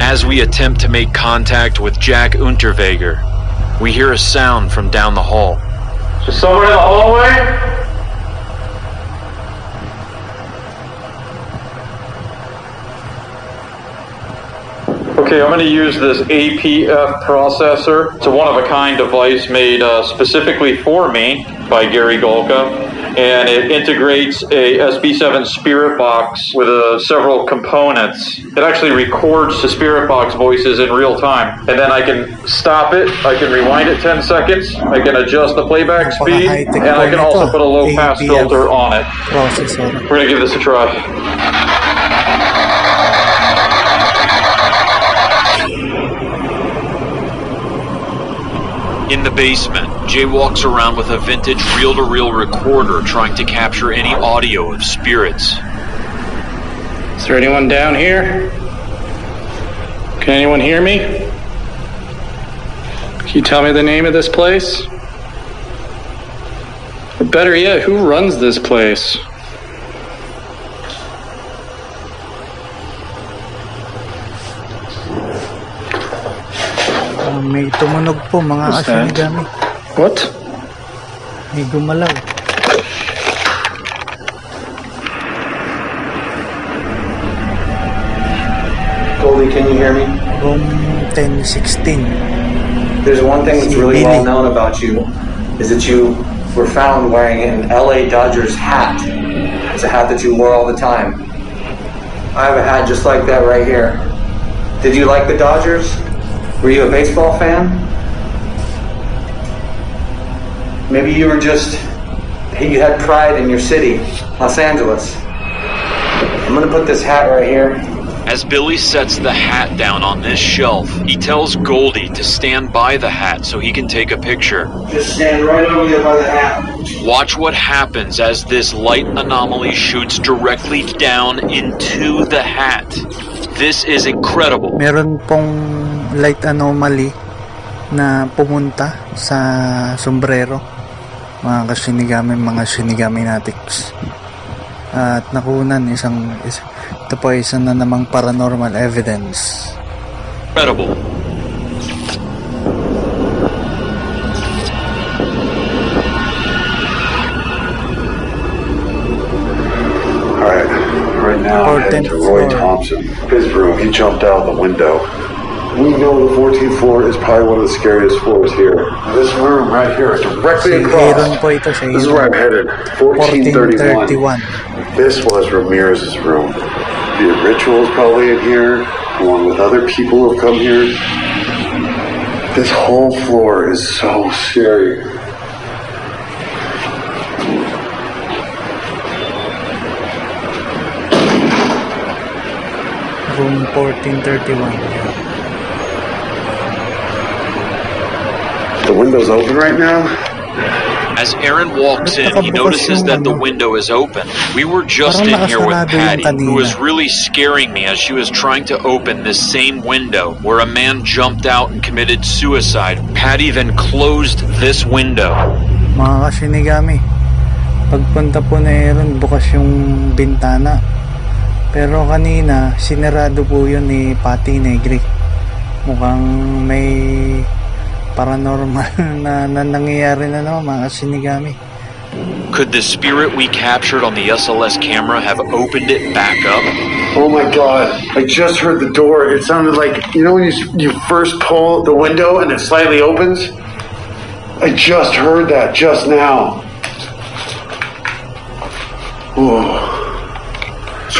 [SPEAKER 2] As we attempt to make contact with Jack Unterweger, we hear a sound from down the hall.
[SPEAKER 5] Is there someone in the hallway? Okay, I'm going to use this APF processor. It's a one-of-a-kind device made uh, specifically for me by Gary Galka, and it integrates a SB7 Spirit Box with uh, several components. It actually records the Spirit Box voices in real time, and then I can stop it. I can rewind it 10 seconds. I can adjust the playback speed, and I can also put a low-pass filter on it. We're gonna give this a try.
[SPEAKER 2] The basement, Jay walks around with a vintage reel to reel recorder trying to capture any audio of spirits.
[SPEAKER 11] Is there anyone down here? Can anyone hear me? Can you tell me the name of this place? Or better yet, who runs this place?
[SPEAKER 1] May tumunog po mga
[SPEAKER 11] What's that?
[SPEAKER 1] kasinigami.
[SPEAKER 11] What?
[SPEAKER 1] May gumalaw.
[SPEAKER 12] Goldie, can you hear me?
[SPEAKER 1] Room 1016.
[SPEAKER 12] There's one thing that's really well known about you is that you were found wearing an LA Dodgers hat. It's a hat that you wore all the time. I have a hat just like that right here. Did you like the Dodgers? Were you a baseball fan? Maybe you were just you had pride in your city, Los Angeles. I'm gonna put this hat right here.
[SPEAKER 2] As Billy sets the hat down on this shelf, he tells Goldie to stand by the hat so he can take a picture.
[SPEAKER 12] Just stand right over there by the hat.
[SPEAKER 2] Watch what happens as this light anomaly shoots directly down into the hat. This is incredible.
[SPEAKER 1] Meron pong light anomaly na pumunta sa sombrero. Mga kasinigami, mga shinigami natics. At nakunan isang, is, ito po isa na namang paranormal evidence.
[SPEAKER 2] Incredible.
[SPEAKER 1] Floor.
[SPEAKER 8] His room. He jumped out the window. We know the 14th floor is probably one of the scariest floors here. This room right here, directly
[SPEAKER 1] Si
[SPEAKER 8] across.
[SPEAKER 1] Po ito,
[SPEAKER 8] This is where I'm headed. 1431.
[SPEAKER 1] 1431.
[SPEAKER 8] This was Ramirez's room. The rituals probably in here, along with other people who have come here. This whole floor is so scary.
[SPEAKER 1] Room 1431.
[SPEAKER 8] The window's open right now.
[SPEAKER 2] As Aaron walks in, he notices that the window is open. We were just in here with Patti, who was really scaring me as she was trying to open this same window where a man jumped out and committed suicide. Patti then closed this window.
[SPEAKER 1] Mga kasinigami, pagpunta po na Aaron, bukas yung bintana. Pero kanina, sinarado po yun ni Patty Negri. Mukhang may paranormal na, na nangyayari na naman mga kasinigami.
[SPEAKER 2] Could the spirit we captured on the SLS camera have opened it back up?
[SPEAKER 8] Oh my god! I just heard the door. It sounded like you know when you you first pull the window and it slightly opens. I just heard that just now. Oh,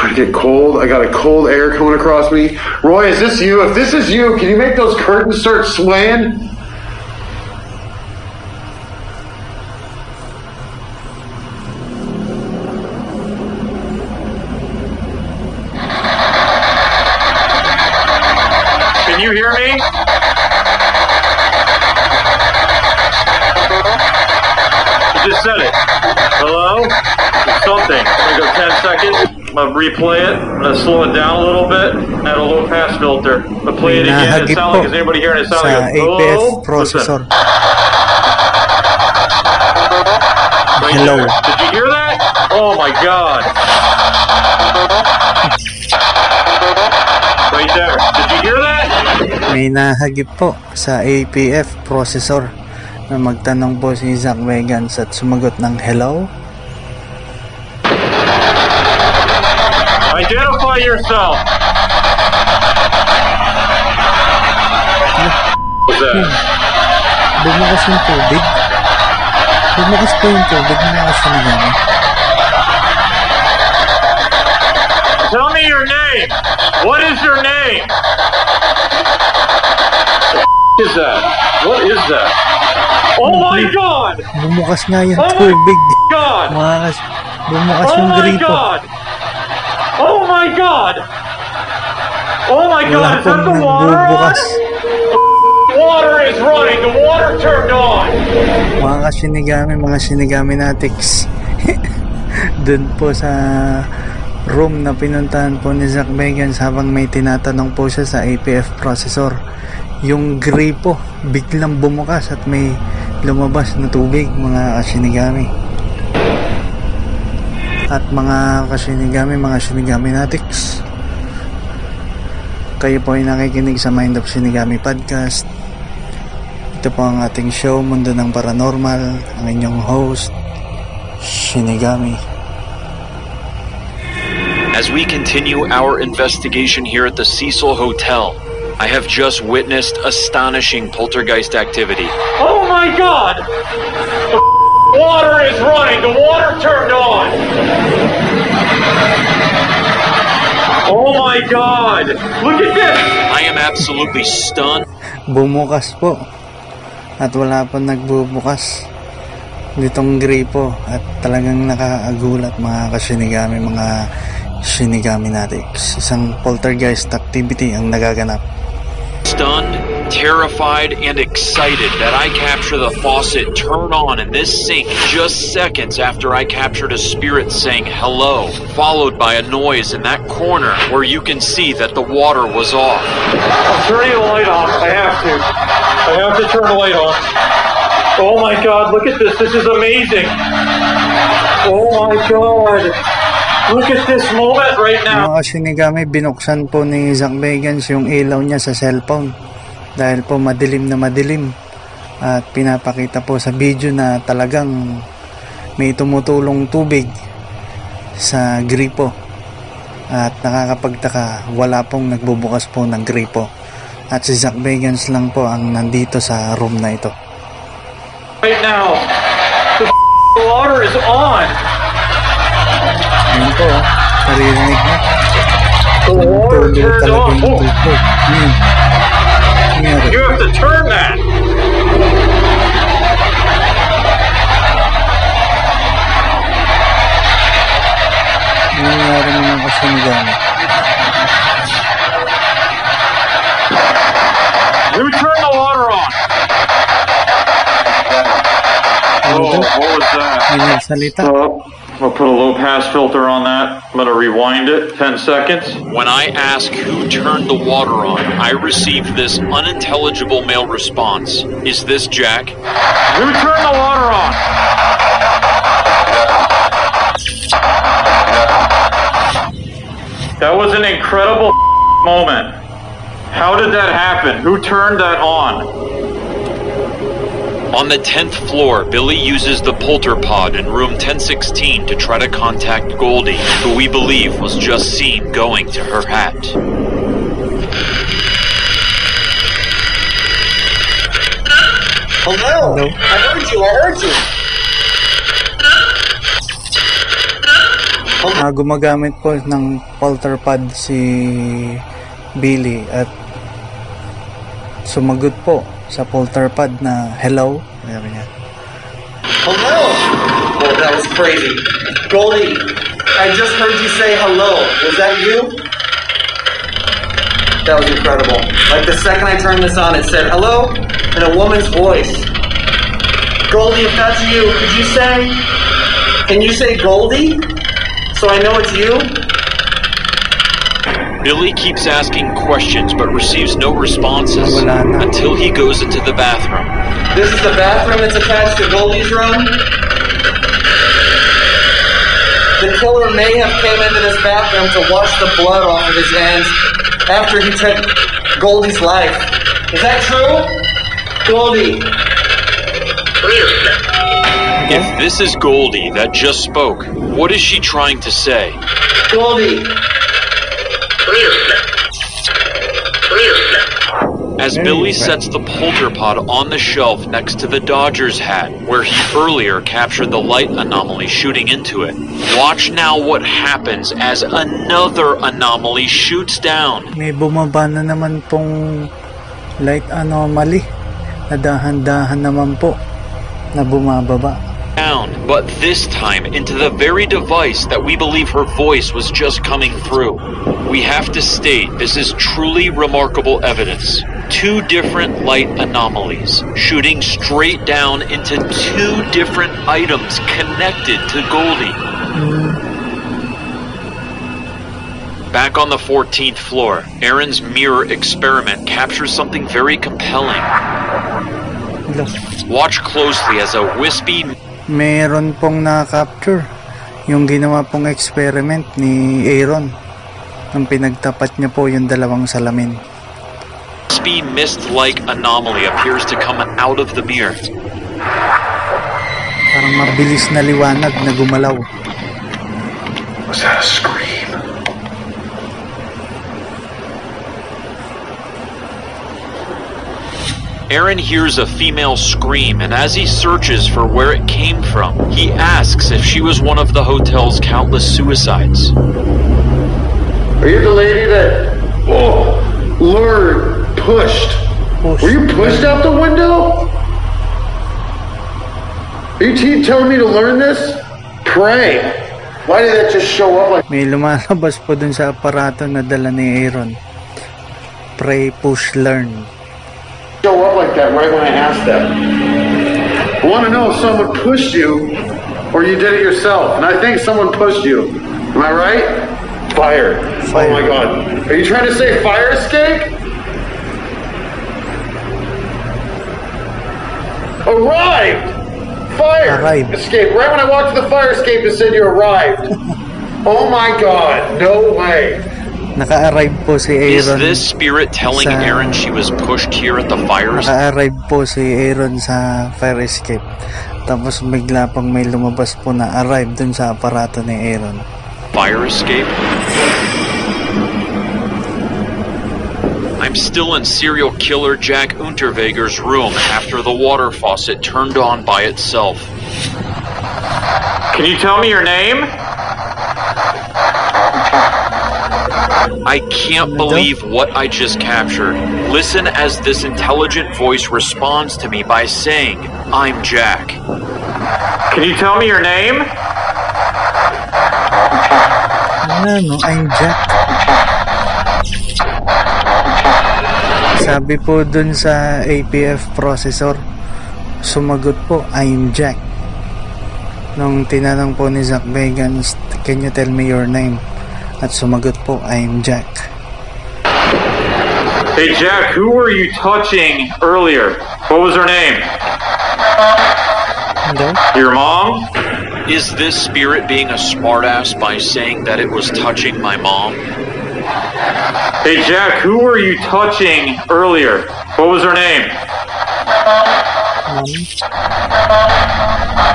[SPEAKER 8] starting to get cold. I got a cold air coming across me. Roy, is this you? If this is you, can you make those curtains start swaying?
[SPEAKER 5] Can you hear me? You just said it. Hello? Something. I'm gonna go 10 seconds. I'm gonna replay it. I'm gonna slow it down a little bit. Add a low pass filter. I'm gonna play it again. It sounds like is anybody hearing it? Sounds like a
[SPEAKER 1] oh,
[SPEAKER 5] hello?
[SPEAKER 1] processor.
[SPEAKER 5] Right
[SPEAKER 1] Hello.
[SPEAKER 5] there. Did you hear that? Oh my god. Right there. Did you hear that?
[SPEAKER 1] May nahagip po sa APF processor na magtanong po si Zak Bagans at sumagot ng hello.
[SPEAKER 5] Identify yourself. What's that?
[SPEAKER 1] Bumukas yung tubig. Bumukas po yung tubig mga kasinigami.
[SPEAKER 5] Tell me your name. What is your name? What is that? What is that? Oh my god!
[SPEAKER 1] Bumukas nga yung
[SPEAKER 5] Oh my. God!
[SPEAKER 1] Mga kas... Bumukas
[SPEAKER 5] Oh
[SPEAKER 1] yung
[SPEAKER 5] my god! Oh my god! Oh my god, is that the water on?
[SPEAKER 1] nagbubukas.
[SPEAKER 5] Water is running, the water turned on!
[SPEAKER 1] Mga kasinigami, mga sinigaminatics. Doon po sa room na pinuntahan po ni Zach Vegans habang may tinatanong po siya sa APF processor. Yung gripo biglang bumukas at may lumabas na tubig mga kasinigami. At mga kasinigami, mga sinigaminatics. Kayo po ay nakikinig sa Mind of Shinigami Podcast. Ito po ang ating show, Mundo ng Paranormal. Ang inyong host, Shinigami.
[SPEAKER 2] As we continue our investigation here at the Cecil Hotel, I have just witnessed astonishing poltergeist activity.
[SPEAKER 5] Oh my god! Water is running, the water turned on! Oh my god! Look at this!
[SPEAKER 2] I am absolutely stunned.
[SPEAKER 1] Bumukas po. At wala po nagbubukas nitong gripo at talagang nakaagulat mga kasinigami, mga sinigaminatics. Isang poltergeist activity ang nagaganap.
[SPEAKER 2] Stunned, terrified, and excited that I capture the faucet turn on in this sink just seconds after I captured a spirit saying hello, followed by a noise in that corner where you can see that the water was off.
[SPEAKER 5] I'm turning the light on. I have to. I have to turn the light on. Oh my god, look at this. This is amazing. Oh my god. Look at this moment right now.
[SPEAKER 1] Mga kasinigami, binuksan po ni Zak Bagans yung ilaw niya sa cellphone dahil po madilim na madilim at pinapakita po sa video na talagang may tumutulong tubig sa gripo at nakakapagtaka wala pong nagbubukas po ng gripo at si Zach Bagans lang po ang nandito sa room na ito
[SPEAKER 5] Right now. The water is on.
[SPEAKER 1] Ayun po, oh. naririnig na.
[SPEAKER 5] The water turned on. Oh.
[SPEAKER 1] Hmm.
[SPEAKER 5] You have to turn that.
[SPEAKER 1] Nangyari naman kasi ni Gano.
[SPEAKER 5] You turn the water on.
[SPEAKER 1] Ano
[SPEAKER 5] Oh,
[SPEAKER 1] to?
[SPEAKER 5] oh
[SPEAKER 1] Pinagsalita.
[SPEAKER 5] So, I'll put a low pass filter on that. I'm gonna rewind it 10 seconds.
[SPEAKER 2] When I ask who turned the water on, I receive this unintelligible male response. Is this Jack?
[SPEAKER 5] Who turned the water on? That was an incredible moment. How did that happen? Who turned that on?
[SPEAKER 2] On the 10th floor, Billy uses the polter pod in room 1016 to try to contact Goldie, who we believe was just seen going to her hat.
[SPEAKER 12] Hello.
[SPEAKER 1] Hello.
[SPEAKER 12] I heard you. I heard you.
[SPEAKER 1] Ah, gumagamit po ng polter pod si Billy at sumagot po sa polter na hello. Niya.
[SPEAKER 12] Hello. Oh, that was crazy. Goldie, I just heard you say hello. Was that you? That was incredible. Like the second I turned this on, it said hello in a woman's voice. Goldie, if that's you, could you say? Can you say Goldie? So I know it's you?
[SPEAKER 2] Billy keeps asking questions but receives no responses
[SPEAKER 1] Wala na.
[SPEAKER 2] until he goes into the bathroom.
[SPEAKER 12] This is the bathroom that's attached to Goldie's room. The killer may have came into this bathroom to wash the blood off of his hands after he took Goldie's life. Is that true? Goldie.
[SPEAKER 2] If this is Goldie that just spoke, what is she trying to say?
[SPEAKER 12] Goldie.
[SPEAKER 2] As Billy sets the polter pod on the shelf next to the Dodgers hat, where he earlier captured the light anomaly shooting into it, watch now what happens as another anomaly shoots down.
[SPEAKER 1] May bumaba na naman pong light anomaly na dahan-dahan naman po na bumababa.
[SPEAKER 2] Down, but this time into the very device that we believe her voice was just coming through. We have to state this is truly remarkable evidence. Two different light anomalies shooting straight down into two different items connected to Goldie. Back on the 14th floor, Aaron's mirror experiment captures something very compelling. Watch closely as a wispy
[SPEAKER 1] Meron pong na-capture yung ginawa pong experiment ni Aaron nung pinagtapat niya po yung dalawang salamin.
[SPEAKER 2] Wispy mist-like anomaly appears to come out of the mirror.
[SPEAKER 1] Parang mabilis na liwanag na gumalaw.
[SPEAKER 8] Was that a scream?
[SPEAKER 2] Aaron hears a female scream, and as he searches for where it came from, he asks if she was one of the hotel's countless suicides.
[SPEAKER 8] Are you the lady that oh lured pushed?
[SPEAKER 1] Push.
[SPEAKER 8] Were you pushed out the window? Are you te- telling me to learn this? Pray. Why did that just show up like
[SPEAKER 1] May lumalabas po dun sa aparato na dala ni Aaron. Pray, push, learn.
[SPEAKER 8] show up like that right when I asked that? I want to know if someone pushed you or you did it yourself. And I think someone pushed you. Am I right? Fire.
[SPEAKER 1] Fire.
[SPEAKER 8] Oh my god. Are you trying to say fire escape? Arrived. Fire
[SPEAKER 1] Arrived.
[SPEAKER 8] escape. Right when I walked to the fire escape, it said you arrived. oh my god. No way.
[SPEAKER 1] Naka-arrive po si
[SPEAKER 2] Is
[SPEAKER 1] Aaron.
[SPEAKER 2] this spirit telling
[SPEAKER 1] Sa-
[SPEAKER 2] Aaron she was pushed here at the fire escape?
[SPEAKER 1] Naka-arrive po si Aaron sa fire escape. Tapos bigla pang may lumabas po na arrive dun sa aparato ni Aaron.
[SPEAKER 2] Fire escape? I'm still in serial killer Jack Unterweger's room after the water faucet turned on by itself.
[SPEAKER 5] Can you tell me your name?
[SPEAKER 2] I can't believe what I just captured. Listen as this intelligent voice responds to me by saying, I'm Jack.
[SPEAKER 5] Can you tell me your name?
[SPEAKER 1] Ano, I'm Jack. Sabi po dun sa APF processor, sumagot po, I'm Jack. Nung tinanong po ni Zach Bagans, can you tell me your name? At sumagot po, I'm Jack.
[SPEAKER 5] Hey, Jack, who were you touching earlier? What was her name?
[SPEAKER 1] Hello?
[SPEAKER 5] Your mom?
[SPEAKER 2] Is this spirit being a smartass by saying that it was touching my mom?
[SPEAKER 5] Hey, Jack, who were you touching earlier? What was her name?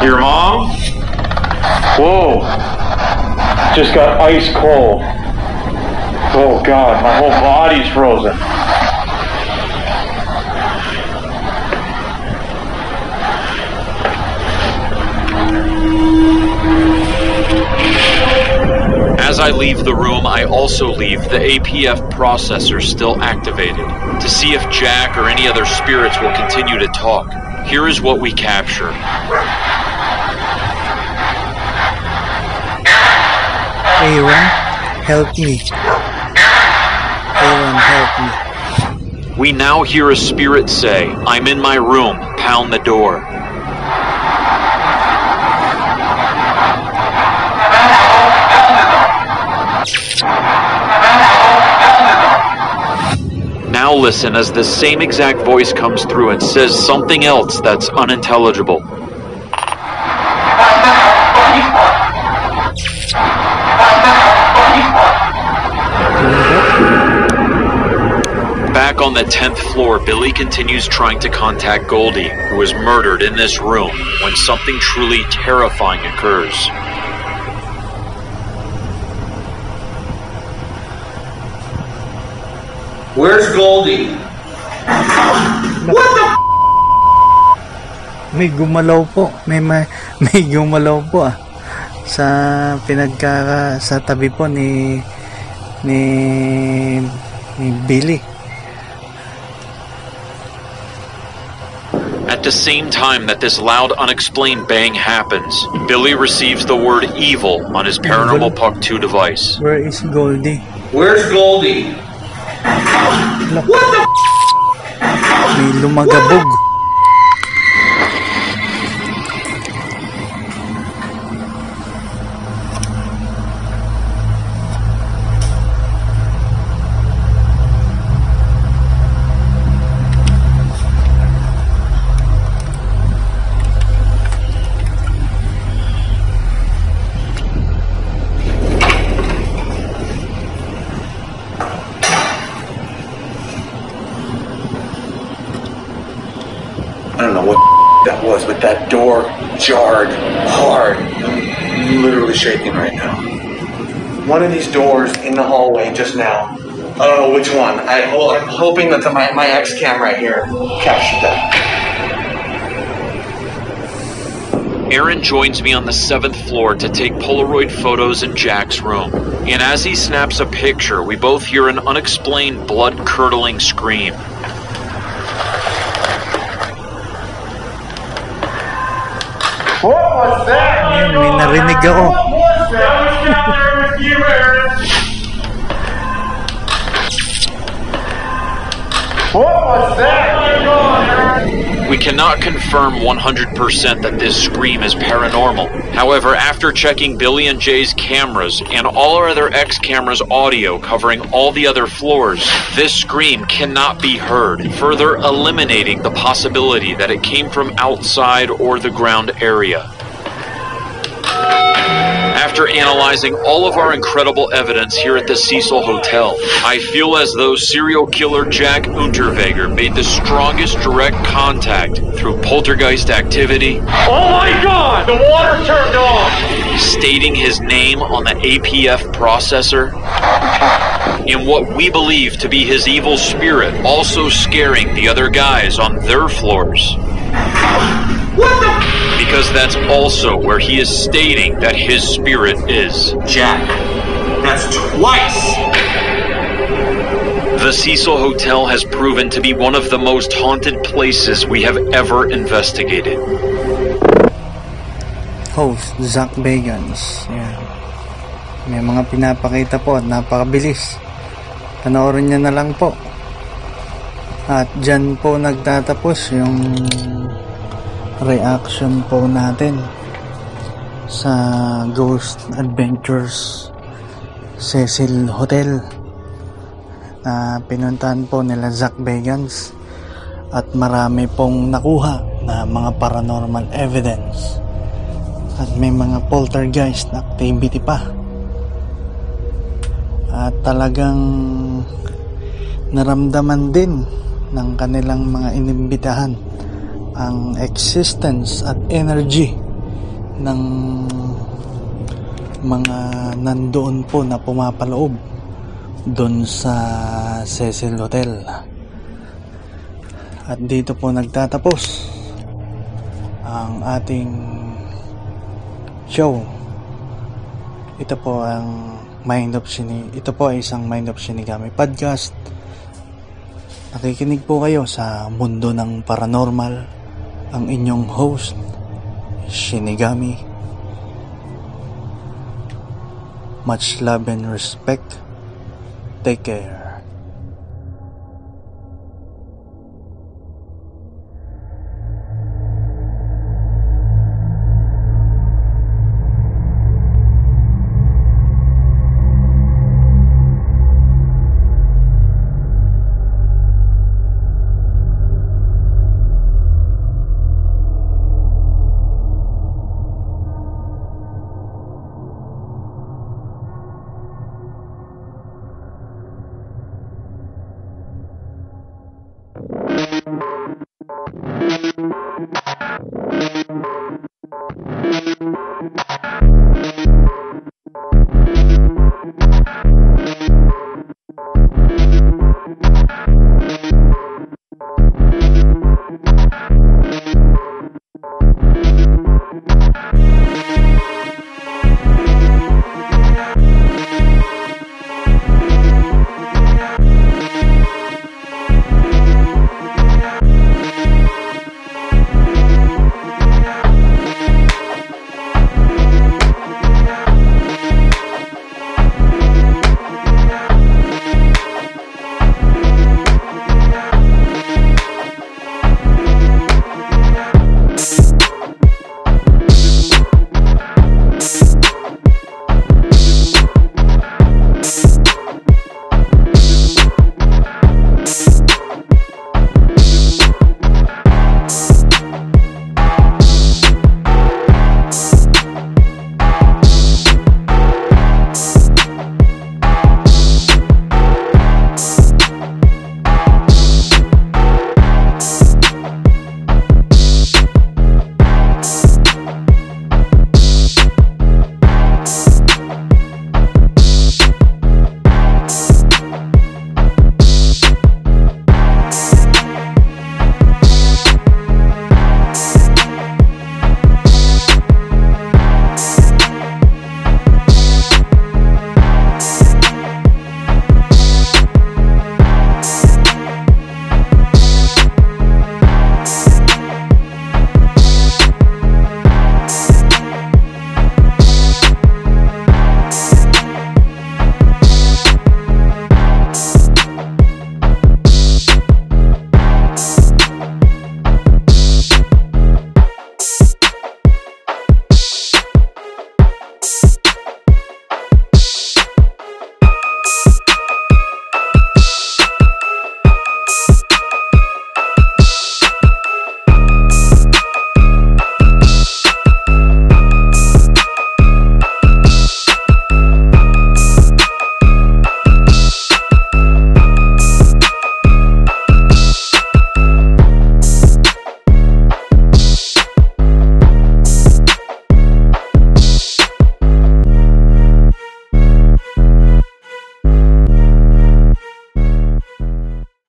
[SPEAKER 5] Your mom? Whoa. Just got ice cold. Oh, God, my whole body's frozen.
[SPEAKER 2] As I leave the room, I also leave the APF processor still activated to see if Jack or any other spirits will continue to talk. Here is what we capture.
[SPEAKER 1] Aaron, help me. Aaron, help me.
[SPEAKER 2] We now hear a spirit say, I'm in my room, pound the door. Now listen as the same exact voice comes through and says something else that's unintelligible. Back on the 10th floor, Billy continues trying to contact Goldie, who was murdered in this room, when something truly terrifying occurs.
[SPEAKER 13] Where's Goldie?
[SPEAKER 1] What the May gumalaw po. May, may, may gumalaw po ah. Sa pinagkaka sa tabi po ni ni ni Billy.
[SPEAKER 2] At the same time that this loud, unexplained bang happens, Billy receives the word evil on his Paranormal Puck 2 device.
[SPEAKER 1] Where is Goldie?
[SPEAKER 13] Where's Goldie?
[SPEAKER 1] What the May lumagabog.
[SPEAKER 12] Jarred hard. I'm literally shaking right now. One of these doors in the hallway just now. I don't know which one. I, I'm hoping that the, my, my X cam right here captured that.
[SPEAKER 2] Aaron joins me on the seventh floor to take Polaroid photos in Jack's room. And as he snaps a picture, we both hear an unexplained, blood curdling scream.
[SPEAKER 1] May narinig ako.
[SPEAKER 2] We cannot confirm 100% that this scream is paranormal. However, after checking Billy and Jay's cameras and all our other X cameras audio covering all the other floors, this scream cannot be heard, further eliminating the possibility that it came from outside or the ground area. After analyzing all of our incredible evidence here at the Cecil Hotel, I feel as though serial killer Jack Unterweger made the strongest direct contact through poltergeist activity,
[SPEAKER 5] Oh my god! The water turned off!
[SPEAKER 2] stating his name on the APF processor, In what we believe to be his evil spirit also scaring the other guys on their floors. Because that's also where he is stating that his spirit is.
[SPEAKER 13] Jack. That's twice!
[SPEAKER 2] The Cecil Hotel has proven to be one of the most haunted places we have ever investigated.
[SPEAKER 1] Host, Zak Bagans. Yan. May mga pinapakita po at napakabilis. Panoorin niya na lang po. At dyan po nagtatapos yung reaction po natin sa Ghost Adventures Cecil Hotel na pinuntahan po nila Zach Bagans at marami pong nakuha na mga paranormal evidence. At may mga poltergeist na activity pa. At talagang naramdaman din ng kanilang mga inimbitahan ang existence at energy ng mga nandoon po na pumapaloob doon sa Cecil Hotel. At dito po nagtatapos ang ating show. Ito po ang Mind of Shini. Ito po ay isang Mind of Shinigami podcast. Nakikinig po kayo sa mundo ng paranormal. Ang inyong host, Shinigami. Much love and respect. Take care.